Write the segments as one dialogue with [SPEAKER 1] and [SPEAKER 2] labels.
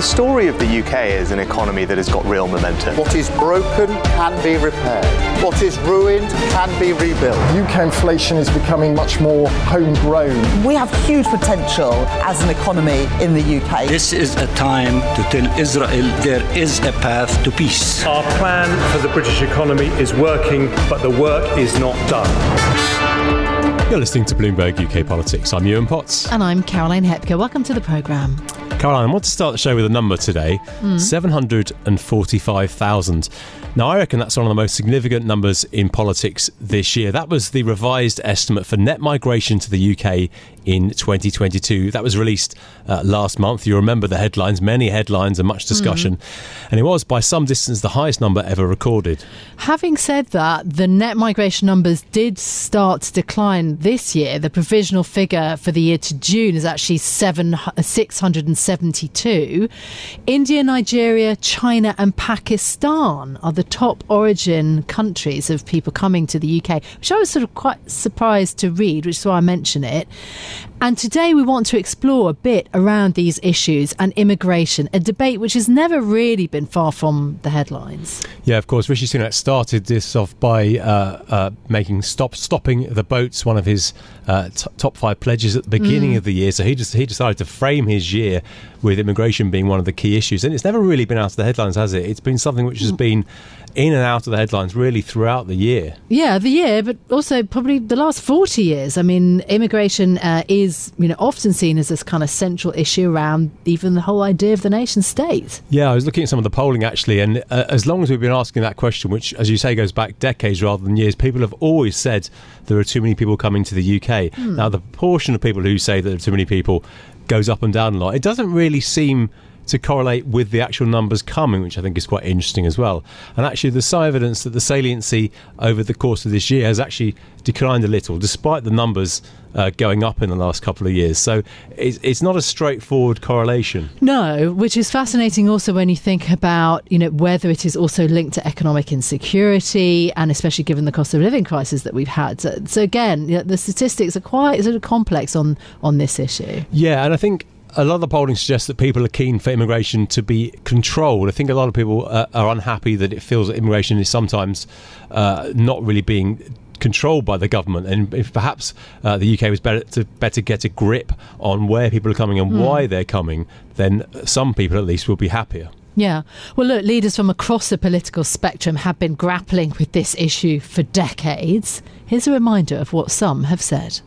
[SPEAKER 1] The story of the UK is an economy that has got real momentum.
[SPEAKER 2] What is broken can be repaired. What is ruined can be rebuilt.
[SPEAKER 3] UK inflation is becoming much more homegrown.
[SPEAKER 4] We have huge potential as an economy in the UK.
[SPEAKER 5] This is a time to tell Israel there is a path to peace.
[SPEAKER 6] Our plan for the British economy is working, but the work is not done.
[SPEAKER 7] You're listening to Bloomberg UK Politics. I'm Yuan Potts.
[SPEAKER 8] And I'm Caroline Hepker. Welcome to the programme.
[SPEAKER 7] Caroline, I want to start the show with a number today mm. 745,000. Now, I reckon that's one of the most significant numbers in politics this year. That was the revised estimate for net migration to the UK in 2022. That was released uh, last month. You remember the headlines, many headlines and much discussion. Mm. And it was, by some distance, the highest number ever recorded.
[SPEAKER 8] Having said that, the net migration numbers did start to decline this year. The provisional figure for the year to June is actually seven, 672. India, Nigeria, China, and Pakistan are the top origin countries of people coming to the UK, which I was sort of quite surprised to read, which is why I mention it. And today we want to explore a bit around these issues and immigration, a debate which has never really been far from the headlines.
[SPEAKER 7] Yeah, of course. Rishi Sunak started this off by uh, uh, making stop stopping the boats one of his uh, t- top five pledges at the beginning mm. of the year. So he just he decided to frame his year with immigration being one of the key issues, and it's never really been out of the headlines, has it? It's been something which has mm. been in and out of the headlines really throughout the year.
[SPEAKER 8] Yeah, the year, but also probably the last 40 years. I mean, immigration uh, is, you know, often seen as this kind of central issue around even the whole idea of the nation state.
[SPEAKER 7] Yeah, I was looking at some of the polling actually, and uh, as long as we've been asking that question, which, as you say, goes back decades rather than years, people have always said there are too many people coming to the UK. Hmm. Now, the proportion of people who say that there are too many people goes up and down a lot. It doesn't really seem to correlate with the actual numbers coming, which I think is quite interesting as well. And actually, there's some evidence that the saliency over the course of this year has actually declined a little, despite the numbers uh, going up in the last couple of years. So it's, it's not a straightforward correlation.
[SPEAKER 8] No, which is fascinating also when you think about, you know, whether it is also linked to economic insecurity and especially given the cost of living crisis that we've had. So, so again, you know, the statistics are quite sort of complex on, on this issue.
[SPEAKER 7] Yeah, and I think a lot of the polling suggests that people are keen for immigration to be controlled. I think a lot of people uh, are unhappy that it feels that immigration is sometimes uh, not really being controlled by the government, and if perhaps uh, the UK was better to better get a grip on where people are coming and mm. why they're coming, then some people at least will be happier.
[SPEAKER 8] Yeah. Well, look, leaders from across the political spectrum have been grappling with this issue for decades. Here's a reminder of what some have said.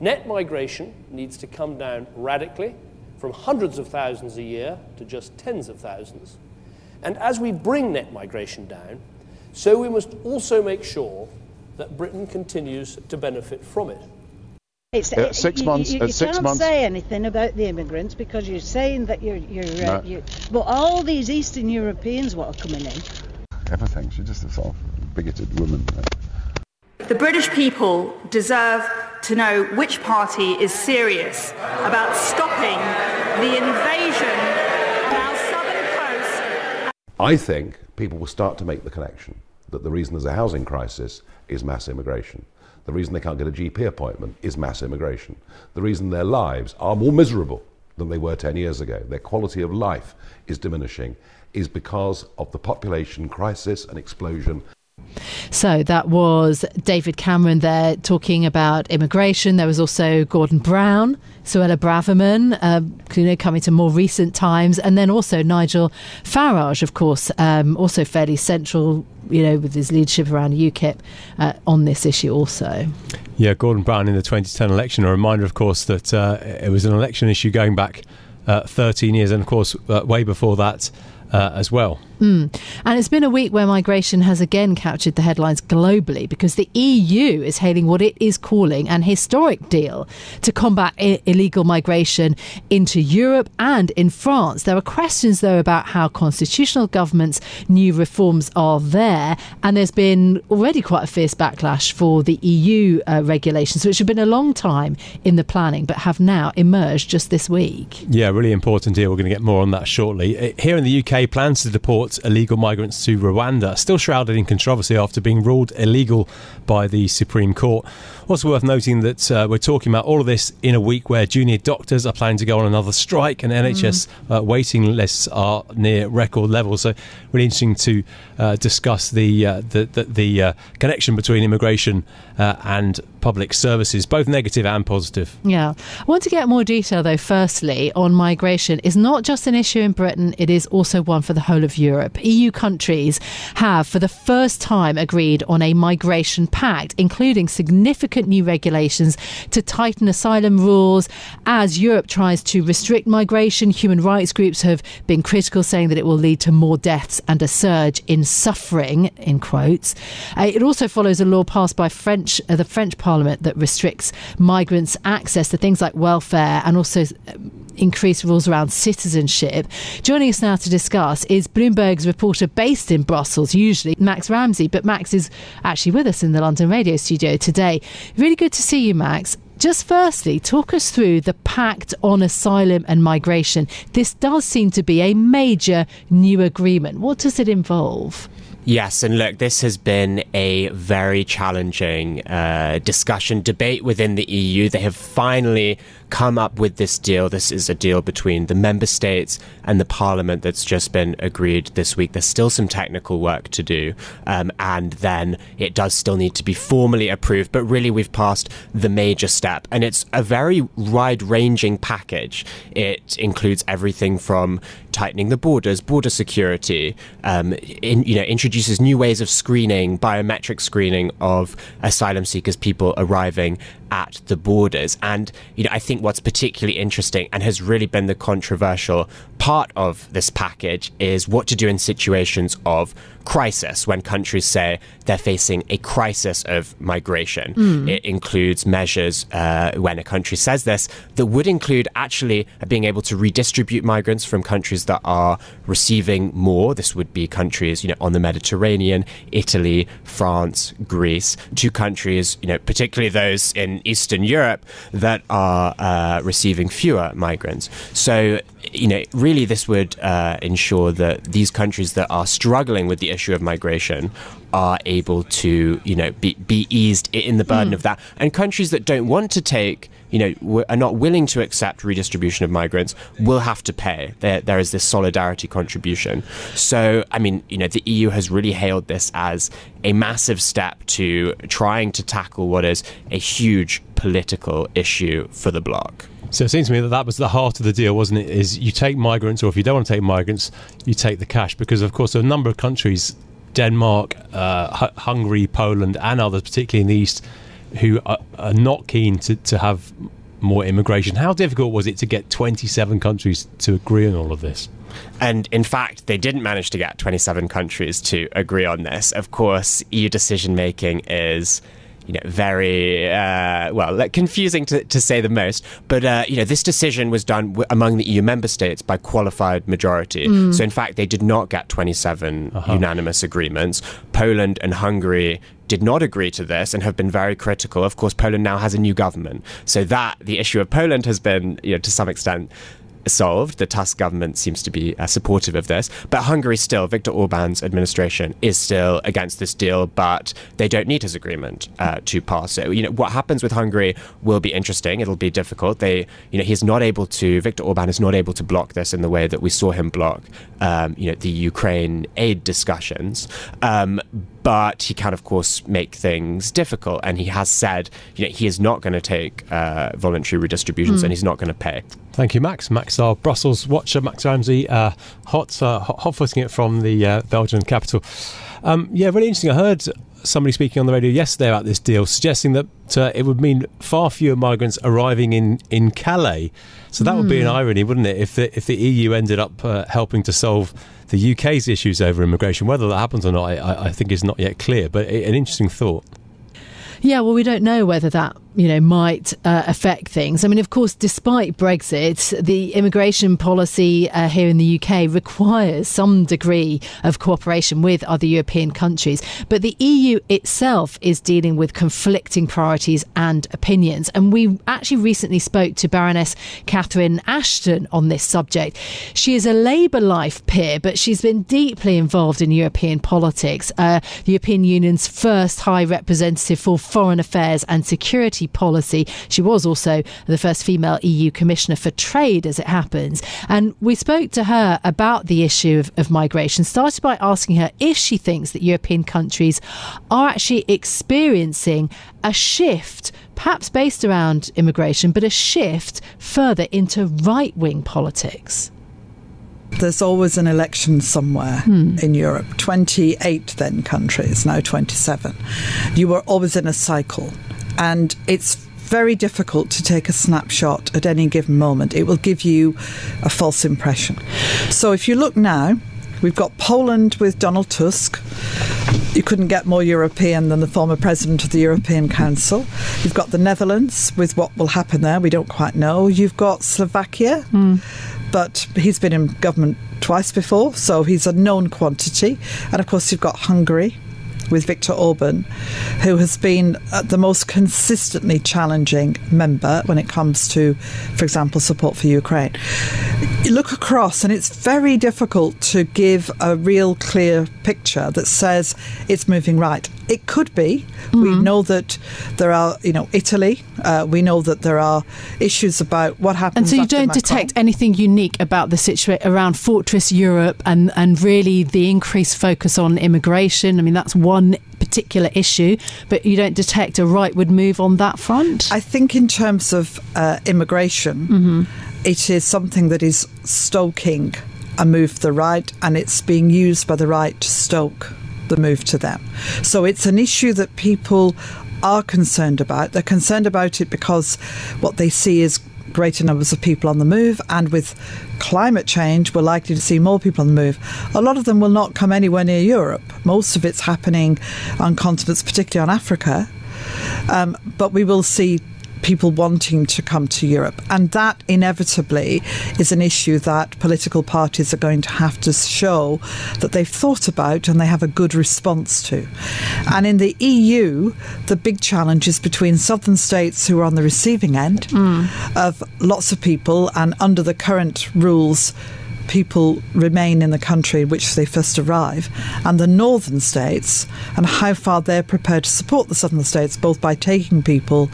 [SPEAKER 9] Net migration needs to come down radically from hundreds of thousands a year to just tens of thousands. And as we bring net migration down, so we must also make sure that Britain continues to benefit from it.
[SPEAKER 10] It's, uh, six you, months. You, you, you six can't months. say anything about the immigrants because you're saying that you're, you're, uh, no. you're, but all these Eastern Europeans what are coming in.
[SPEAKER 11] Everything. She's just a sort of bigoted woman.
[SPEAKER 12] The British people deserve to know which party is serious about stopping the invasion on our southern coast.
[SPEAKER 13] I think people will start to make the connection that the reason there's a housing crisis is mass immigration. The reason they can't get a GP appointment is mass immigration. The reason their lives are more miserable than they were 10 years ago, their quality of life is diminishing, is because of the population crisis and explosion
[SPEAKER 8] so that was David Cameron there talking about immigration. There was also Gordon Brown, Suella Braverman, uh, you know, coming to more recent times, and then also Nigel Farage, of course, um, also fairly central, you know, with his leadership around UKIP uh, on this issue also.
[SPEAKER 7] Yeah, Gordon Brown in the 2010 election. A reminder, of course, that uh, it was an election issue going back uh, 13 years, and of course, uh, way before that uh, as well.
[SPEAKER 8] Mm. And it's been a week where migration has again captured the headlines globally because the EU is hailing what it is calling an historic deal to combat I- illegal migration into Europe and in France. There are questions, though, about how constitutional governments' new reforms are there. And there's been already quite a fierce backlash for the EU uh, regulations, which have been a long time in the planning but have now emerged just this week.
[SPEAKER 7] Yeah, really important deal. We're going to get more on that shortly. Here in the UK, plans to deport illegal migrants to Rwanda, still shrouded in controversy after being ruled illegal by the Supreme Court. Also worth noting that uh, we're talking about all of this in a week where junior doctors are planning to go on another strike and NHS mm. uh, waiting lists are near record levels. So really interesting to uh, discuss the uh, the the, the uh, connection between immigration uh, and public services, both negative and positive.
[SPEAKER 8] Yeah, I want to get more detail though. Firstly, on migration is not just an issue in Britain; it is also one for the whole of Europe. EU countries have, for the first time, agreed on a migration pact, including significant new regulations to tighten asylum rules as Europe tries to restrict migration. Human rights groups have been critical, saying that it will lead to more deaths and a surge in suffering. In quotes, uh, it also follows a law passed by French, uh, the French Parliament, that restricts migrants' access to things like welfare and also. Increased rules around citizenship. Joining us now to discuss is Bloomberg's reporter based in Brussels, usually Max Ramsay, but Max is actually with us in the London radio studio today. Really good to see you, Max. Just firstly, talk us through the Pact on Asylum and Migration. This does seem to be a major new agreement. What does it involve?
[SPEAKER 14] Yes, and look, this has been a very challenging uh, discussion, debate within the EU. They have finally come up with this deal. This is a deal between the member states and the parliament that's just been agreed this week. There's still some technical work to do, um, and then it does still need to be formally approved. But really, we've passed the major step, and it's a very wide ranging package. It includes everything from tightening the borders, border security, um, in, you know, introduces new ways of screening, biometric screening of asylum seekers, people arriving at the borders. And you know, I think what's particularly interesting and has really been the controversial part of this package is what to do in situations of crisis when countries say they're facing a crisis of migration. Mm. It includes measures uh, when a country says this that would include actually being able to redistribute migrants from countries that are receiving more. This would be countries, you know, on the Mediterranean, Italy, France, Greece, to countries, you know, particularly those in Eastern Europe that are uh, receiving fewer migrants. So, you know, really, this would uh, ensure that these countries that are struggling with the issue of migration are able to, you know, be, be eased in the burden mm. of that. And countries that don't want to take, you know, are not willing to accept redistribution of migrants will have to pay. There, there is this solidarity contribution. So, I mean, you know, the EU has really hailed this as a massive step to trying to tackle what is a huge political issue for the bloc.
[SPEAKER 7] So it seems to me that that was the heart of the deal, wasn't it? Is you take migrants, or if you don't want to take migrants, you take the cash, because of course a number of countries, Denmark, uh, H- Hungary, Poland, and others, particularly in the east, who are, are not keen to, to have more immigration. How difficult was it to get 27 countries to agree on all of this?
[SPEAKER 14] And in fact, they didn't manage to get 27 countries to agree on this. Of course, EU decision making is you know, very uh, well like, confusing to, to say the most. But uh, you know, this decision was done w- among the EU member states by qualified majority. Mm. So in fact, they did not get 27 uh-huh. unanimous agreements. Poland and Hungary did not agree to this and have been very critical. Of course, Poland now has a new government, so that the issue of Poland has been, you know, to some extent solved. The Tusk government seems to be uh, supportive of this. But Hungary still, Viktor Orban's administration is still against this deal, but they don't need his agreement uh, to pass it. You know, what happens with Hungary will be interesting. It'll be difficult. They, you know, he's not able to, Viktor Orban is not able to block this in the way that we saw him block, um, you know, the Ukraine aid discussions. Um, but he can, of course, make things difficult. And he has said, you know, he is not going to take uh, voluntary redistributions mm. and he's not going to pay.
[SPEAKER 7] Thank you, Max. Max, our Brussels watcher, Max Ramsay, uh, hot, uh, hot footing it from the uh, Belgian capital. Um, yeah, really interesting. I heard somebody speaking on the radio yesterday about this deal, suggesting that uh, it would mean far fewer migrants arriving in, in Calais. So that mm. would be an hmm. irony, wouldn't it, if the, if the EU ended up uh, helping to solve the UK's issues over immigration? Whether that happens or not, I, I think is not yet clear, but an interesting thought.
[SPEAKER 8] Yeah, well, we don't know whether that you know might uh, affect things. I mean, of course, despite Brexit, the immigration policy uh, here in the UK requires some degree of cooperation with other European countries. But the EU itself is dealing with conflicting priorities and opinions. And we actually recently spoke to Baroness Catherine Ashton on this subject. She is a Labour Life peer, but she's been deeply involved in European politics. Uh, the European Union's first High Representative for foreign affairs and security policy. She was also the first female EU Commissioner for Trade, as it happens. And we spoke to her about the issue of, of migration, started by asking her if she thinks that European countries are actually experiencing a shift, perhaps based around immigration, but a shift further into right wing politics.
[SPEAKER 15] There's always an election somewhere hmm. in Europe. 28 then countries, now 27. You are always in a cycle. And it's very difficult to take a snapshot at any given moment. It will give you a false impression. So if you look now, we've got Poland with Donald Tusk. You couldn't get more European than the former president of the European Council. You've got the Netherlands with what will happen there. We don't quite know. You've got Slovakia. Mm but he's been in government twice before, so he's a known quantity. And of course, you've got Hungary with Viktor Orban, who has been uh, the most consistently challenging member when it comes to, for example, support for Ukraine. You look across, and it's very difficult to give a real clear picture that says it's moving right. It could be. Mm-hmm. We know that there are, you know, Italy. Uh, we know that there are issues about what happens.
[SPEAKER 8] And so you don't
[SPEAKER 15] Macron.
[SPEAKER 8] detect anything unique about the situation around Fortress Europe and and really the increased focus on immigration. I mean, that's one particular issue, but you don't detect a rightward move on that front.
[SPEAKER 15] I think in terms of uh, immigration, mm-hmm. it is something that is stoking a move to the right, and it's being used by the right to stoke the move to them. So it's an issue that people are concerned about. They're concerned about it because what they see is greater numbers of people on the move, and with climate change, we're likely to see more people on the move. A lot of them will not come anywhere near Europe. Most of it's happening on continents, particularly on Africa. Um, but we will see people wanting to come to Europe. And that inevitably is an issue that political parties are going to have to show that they've thought about and they have a good response to. And in the EU, the big challenge is between southern states who are on the receiving end mm. of lots of people and under the current rules people remain in the country in which they first arrive, and the northern states, and how far they're prepared to support the southern states, both by taking people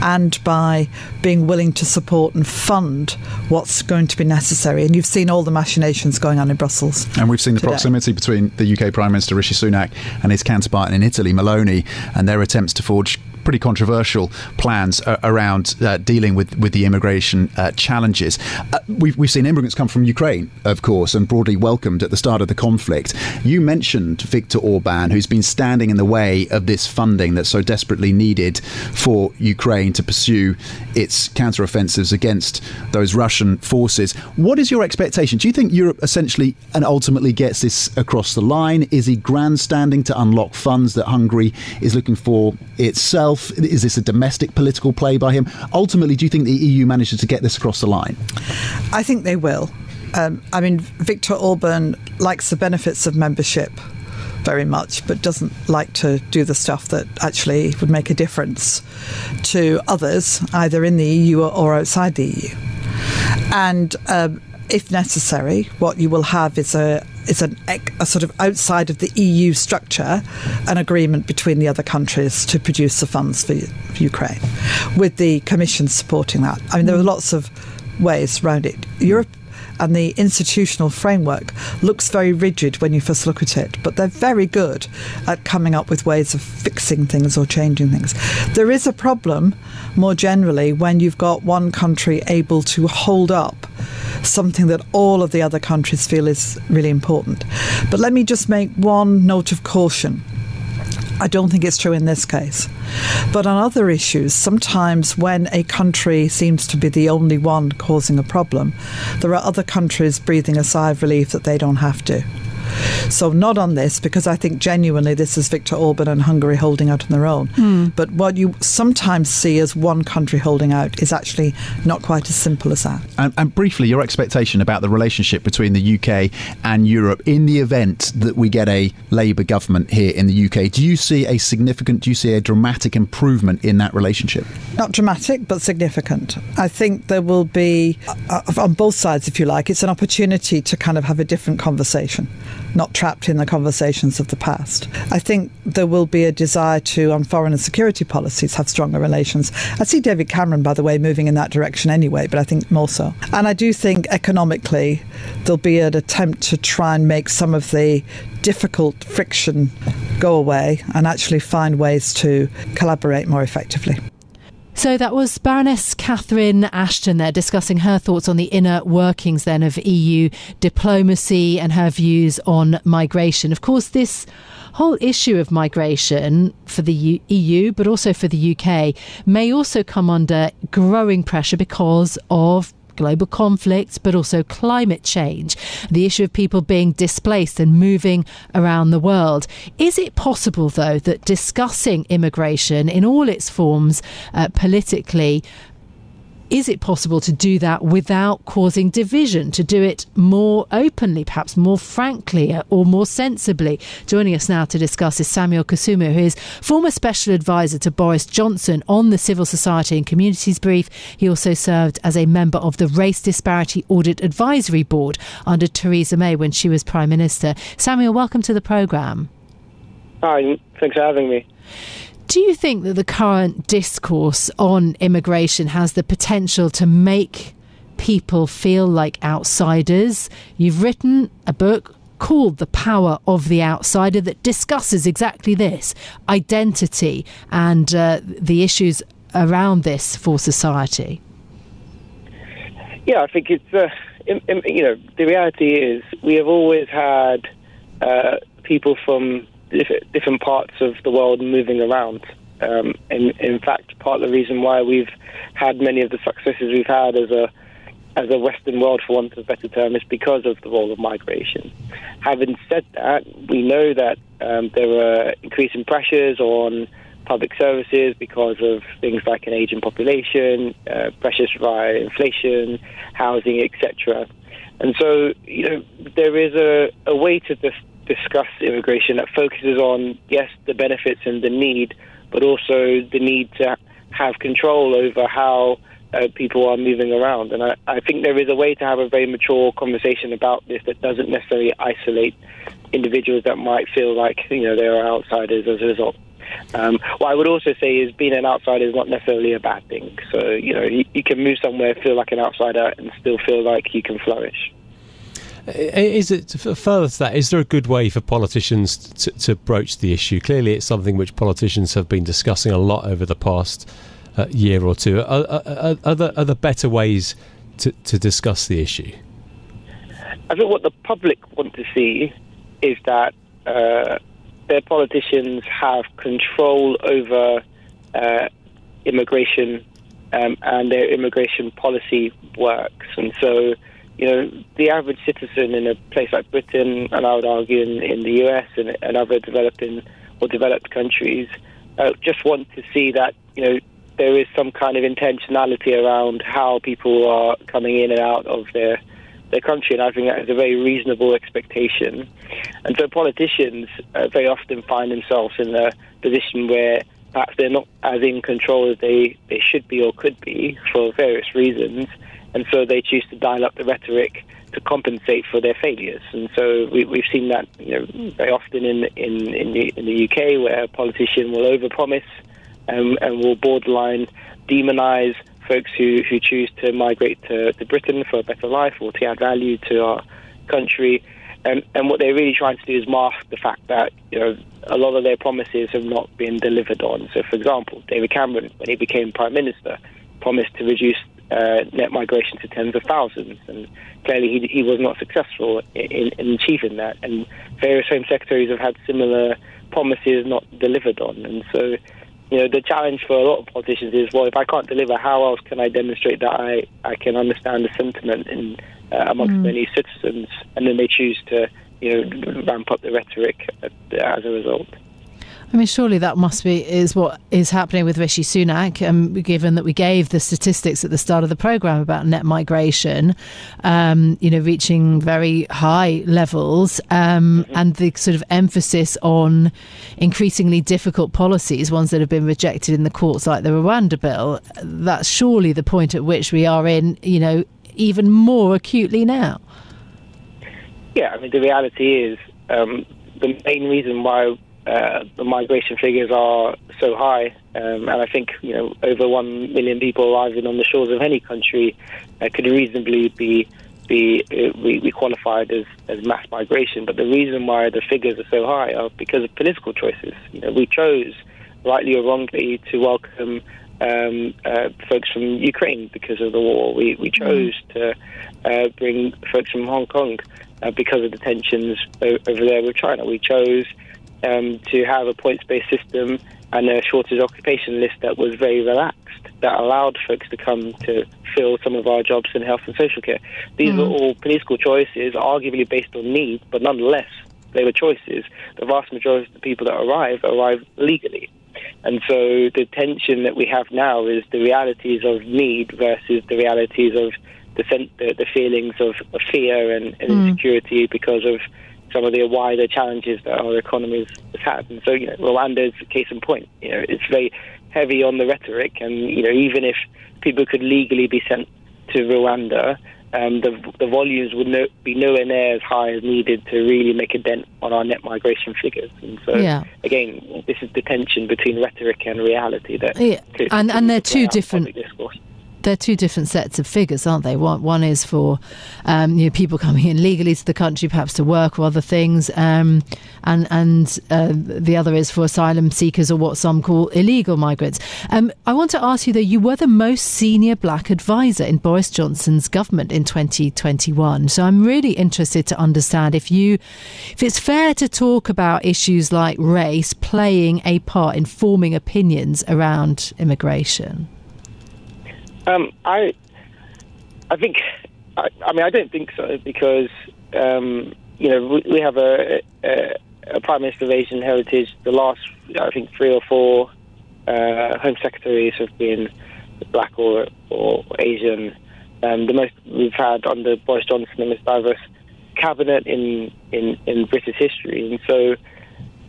[SPEAKER 15] and by being willing to support and fund what's going to be necessary. And you've seen all the machinations going on in Brussels.
[SPEAKER 16] And we've seen the
[SPEAKER 15] today.
[SPEAKER 16] proximity between the UK Prime Minister Rishi Sunak and his counterpart in Italy, Meloni, and their attempts to forge pretty controversial plans uh, around uh, dealing with, with the immigration uh, challenges. Uh, we've, we've seen immigrants come from Ukraine, of course, and broadly welcomed at the start of the conflict. You mentioned Viktor Orban, who's been standing in the way of this funding that's so desperately needed for Ukraine to pursue its counteroffensives against those Russian forces. What is your expectation? Do you think Europe essentially and ultimately gets this across the line? Is he grandstanding to unlock funds that Hungary is looking for itself? Is this a domestic political play by him? Ultimately, do you think the EU manages to get this across the line?
[SPEAKER 15] I think they will. Um, I mean, Viktor Orban likes the benefits of membership very much, but doesn't like to do the stuff that actually would make a difference to others, either in the EU or outside the EU. And um, if necessary, what you will have is a is an, a sort of outside of the EU structure, an agreement between the other countries to produce the funds for, for Ukraine, with the Commission supporting that. I mean, there are lots of ways around it. Europe and the institutional framework looks very rigid when you first look at it, but they're very good at coming up with ways of fixing things or changing things. There is a problem more generally when you've got one country able to hold up something that all of the other countries feel is really important. But let me just make one note of caution. I don't think it's true in this case. But on other issues, sometimes when a country seems to be the only one causing a problem, there are other countries breathing a sigh of relief that they don't have to. So, not on this, because I think genuinely this is Viktor Orban and Hungary holding out on their own. Mm. But what you sometimes see as one country holding out is actually not quite as simple as that.
[SPEAKER 16] And, and briefly, your expectation about the relationship between the UK and Europe in the event that we get a Labour government here in the UK. Do you see a significant, do you see a dramatic improvement in that relationship?
[SPEAKER 15] Not dramatic, but significant. I think there will be, uh, on both sides, if you like, it's an opportunity to kind of have a different conversation not trapped in the conversations of the past. I think there will be a desire to, on foreign and security policies, have stronger relations. I see David Cameron, by the way, moving in that direction anyway, but I think more so. And I do think economically there'll be an attempt to try and make some of the difficult friction go away and actually find ways to collaborate more effectively.
[SPEAKER 8] So that was Baroness Catherine Ashton there discussing her thoughts on the inner workings then of EU diplomacy and her views on migration. Of course, this whole issue of migration for the EU, but also for the UK, may also come under growing pressure because of global conflicts, but also climate change, the issue of people being displaced and moving around the world. Is it possible, though, that discussing immigration in all its forms uh, politically is it possible to do that without causing division, to do it more openly, perhaps more frankly, uh, or more sensibly? Joining us now to discuss is Samuel Kasumu, who is former special advisor to Boris Johnson on the Civil Society and Communities Brief. He also served as a member of the Race Disparity Audit Advisory Board under Theresa May when she was Prime Minister. Samuel, welcome to the programme.
[SPEAKER 17] Hi, thanks for having me.
[SPEAKER 8] Do you think that the current discourse on immigration has the potential to make people feel like outsiders? You've written a book called The Power of the Outsider that discusses exactly this identity and uh, the issues around this for society.
[SPEAKER 17] Yeah, I think it's, uh, in, in, you know, the reality is we have always had uh, people from different parts of the world moving around. Um, and in fact, part of the reason why we've had many of the successes we've had as a as a Western world, for want of a better term, is because of the role of migration. Having said that, we know that um, there are increasing pressures on public services because of things like an aging population, uh, pressures via inflation, housing, etc. And so, you know, there is a, a way to dis- discuss immigration that focuses on, yes, the benefits and the need, but also the need to have control over how uh, people are moving around. And I, I think there is a way to have a very mature conversation about this that doesn't necessarily isolate individuals that might feel like, you know, they are outsiders as a result. Um, what I would also say is being an outsider is not necessarily a bad thing. So, you know, you, you can move somewhere, feel like an outsider, and still feel like you can flourish.
[SPEAKER 7] Is it further to that? Is there a good way for politicians to, to broach the issue? Clearly, it's something which politicians have been discussing a lot over the past uh, year or two. Are, are, are, there, are there better ways to, to discuss the issue?
[SPEAKER 17] I think what the public want to see is that uh, their politicians have control over uh, immigration um, and their immigration policy works, and so you know, the average citizen in a place like Britain, and I would argue in, in the US and, and other developing or developed countries, uh, just want to see that, you know, there is some kind of intentionality around how people are coming in and out of their their country, and I think that is a very reasonable expectation. And so politicians uh, very often find themselves in a position where perhaps they're not as in control as they, they should be or could be for various reasons and so they choose to dial up the rhetoric to compensate for their failures. And so we, have seen that you know, very often in in in the, in the UK, where a politician will overpromise um, and will borderline demonize folks who, who choose to migrate to, to Britain for a better life or to add value to our country. And, and what they're really trying to do is mask the fact that you know a lot of their promises have not been delivered on. So, for example, David Cameron, when he became prime minister, promised to reduce uh, net migration to tens of thousands. And clearly, he, he was not successful in, in achieving that. And various Home Secretaries have had similar promises not delivered on. And so, you know, the challenge for a lot of politicians is, well, if I can't deliver, how else can I demonstrate that I, I can understand the sentiment in, uh, amongst mm. many citizens? And then they choose to, you know, ramp up the rhetoric as a result.
[SPEAKER 8] I mean, surely that must be is what is happening with Rishi Sunak, um, given that we gave the statistics at the start of the program about net migration, um, you know, reaching very high levels, um, mm-hmm. and the sort of emphasis on increasingly difficult policies, ones that have been rejected in the courts, like the Rwanda bill. That's surely the point at which we are in, you know, even more acutely now.
[SPEAKER 17] Yeah, I mean, the reality is um, the main reason why uh, the migration figures are so high, um, and I think you know over one million people arriving on the shores of any country uh, could reasonably be be uh, qualified as, as mass migration. But the reason why the figures are so high are because of political choices. You know, we chose, rightly or wrongly, to welcome um, uh, folks from Ukraine because of the war. We we mm-hmm. chose to uh, bring folks from Hong Kong uh, because of the tensions over there with China. We chose um, to have a points based system and a shortage occupation list that was very relaxed, that allowed folks to come to fill some of our jobs in health and social care. These mm. are all political choices, arguably based on need, but nonetheless, they were choices. The vast majority of the people that arrive arrive legally. And so the tension that we have now is the realities of need versus the realities of the, the, the feelings of, of fear and, and mm. insecurity because of some of the wider challenges that our economies has had. And so, you know, Rwanda is a case in point. You know, it's very heavy on the rhetoric, and you know, even if people could legally be sent to Rwanda, um, the the volumes would no, be nowhere near as high as needed to really make a dent on our net migration figures. And so, yeah. again, this is the tension between rhetoric and reality that.
[SPEAKER 8] Yeah. and and they're two different they're two different sets of figures, aren't they? One, one is for um, you know, people coming in legally to the country, perhaps to work or other things, um, and and uh, the other is for asylum seekers or what some call illegal migrants. Um, I want to ask you though, you were the most senior black advisor in Boris Johnson's government in 2021, so I'm really interested to understand if you, if it's fair to talk about issues like race playing a part in forming opinions around immigration.
[SPEAKER 17] Um, I, I think, I, I, mean, I don't think so because um, you know we, we have a, a, a, Prime Minister of Asian heritage. The last, I think, three or four uh, Home Secretaries have been black or, or Asian. Um, the most we've had under Boris Johnson, the most diverse cabinet in, in, in British history, and so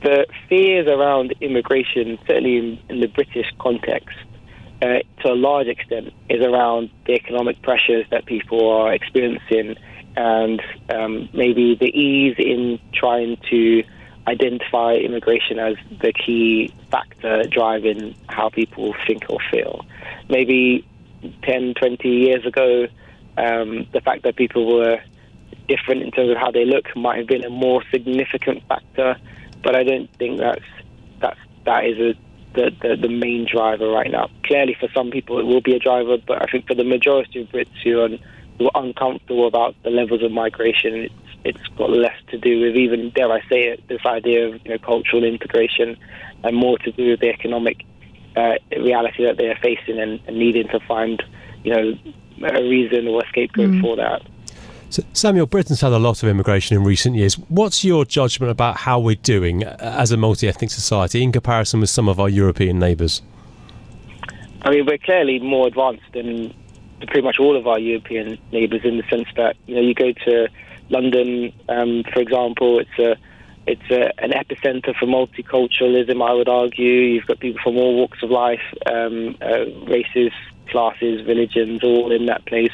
[SPEAKER 17] the fears around immigration, certainly in, in the British context, uh, to a large extent, is around the economic pressures that people are experiencing and um, maybe the ease in trying to identify immigration as the key factor driving how people think or feel. Maybe 10, 20 years ago, um, the fact that people were different in terms of how they look might have been a more significant factor, but I don't think that's that's that is a the, the, the main driver right now. Clearly, for some people, it will be a driver, but I think for the majority of Brits who are, who are uncomfortable about the levels of migration, it's, it's got less to do with even, dare I say it, this idea of you know, cultural integration and more to do with the economic uh, reality that they are facing and, and, needing to find, you know, a reason or a scapegoat mm. for that.
[SPEAKER 7] So, Samuel, Britain's had a lot of immigration in recent years. What's your judgment about how we're doing as a multi ethnic society in comparison with some of our European neighbours?
[SPEAKER 17] I mean, we're clearly more advanced than pretty much all of our European neighbours in the sense that, you know, you go to London, um, for example, it's a it's a, an epicenter for multiculturalism, I would argue. You've got people from all walks of life, um, uh, races, classes, religions, all in that place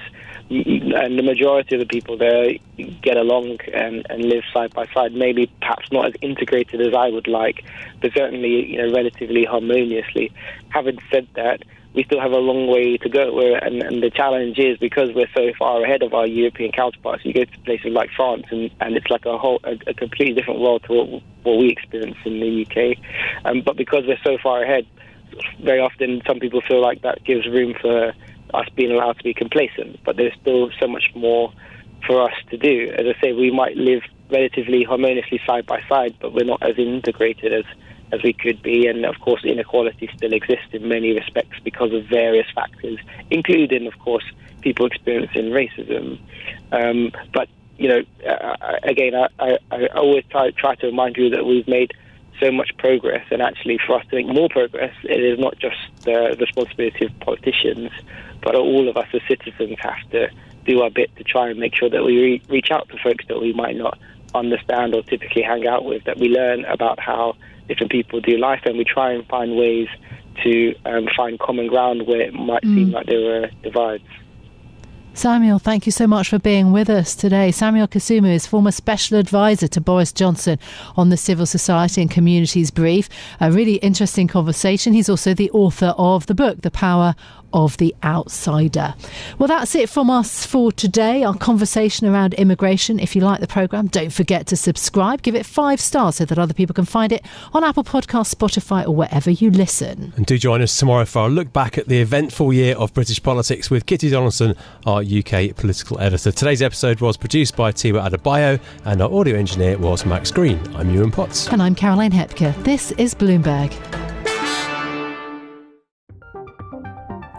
[SPEAKER 17] and the majority of the people there get along and, and live side by side. Maybe perhaps not as integrated as I would like, but certainly you know relatively harmoniously. Having said that, we still have a long way to go. And, and, the challenge is because we're so far ahead of our European counterparts. You go to places like France, and, and it's like a whole a, a completely different world to what, what we experience in the UK. Um, but because we're so far ahead, very often some people feel like that gives room for us being allowed to be complacent. But there's still so much more for us to do. As I say, we might live relatively harmoniously side by side, but we're not as integrated as as we could be. And of course, inequality still exists in many respects because of various factors, including, of course, people experiencing racism. Um, but you know, uh, again, I, I, I always try, try to remind you that we've made so much progress, and actually, for us to make more progress, it is not just the responsibility of politicians, but all of us as citizens have to do our bit to try and make sure that we re- reach out to folks that we might not understand or typically hang out with, that we learn about how different people do life, and we try and find ways to um, find common ground where it might mm. seem like there were divides.
[SPEAKER 8] Samuel, thank you so much for being with us today. Samuel Kasumu is former special advisor to Boris Johnson on the Civil Society and Communities Brief. A really interesting conversation. He's also the author of the book, The Power of the outsider. Well, that's it from us for today. Our conversation around immigration. If you like the programme, don't forget to subscribe. Give it five stars so that other people can find it on Apple Podcasts, Spotify, or wherever you listen.
[SPEAKER 7] And do join us tomorrow for our look back at the eventful year of British politics with Kitty Donaldson, our UK political editor. Today's episode was produced by Tiwa Adebayo, and our audio engineer was Max Green. I'm Yuan Potts.
[SPEAKER 8] And I'm Caroline Hepker. This is Bloomberg.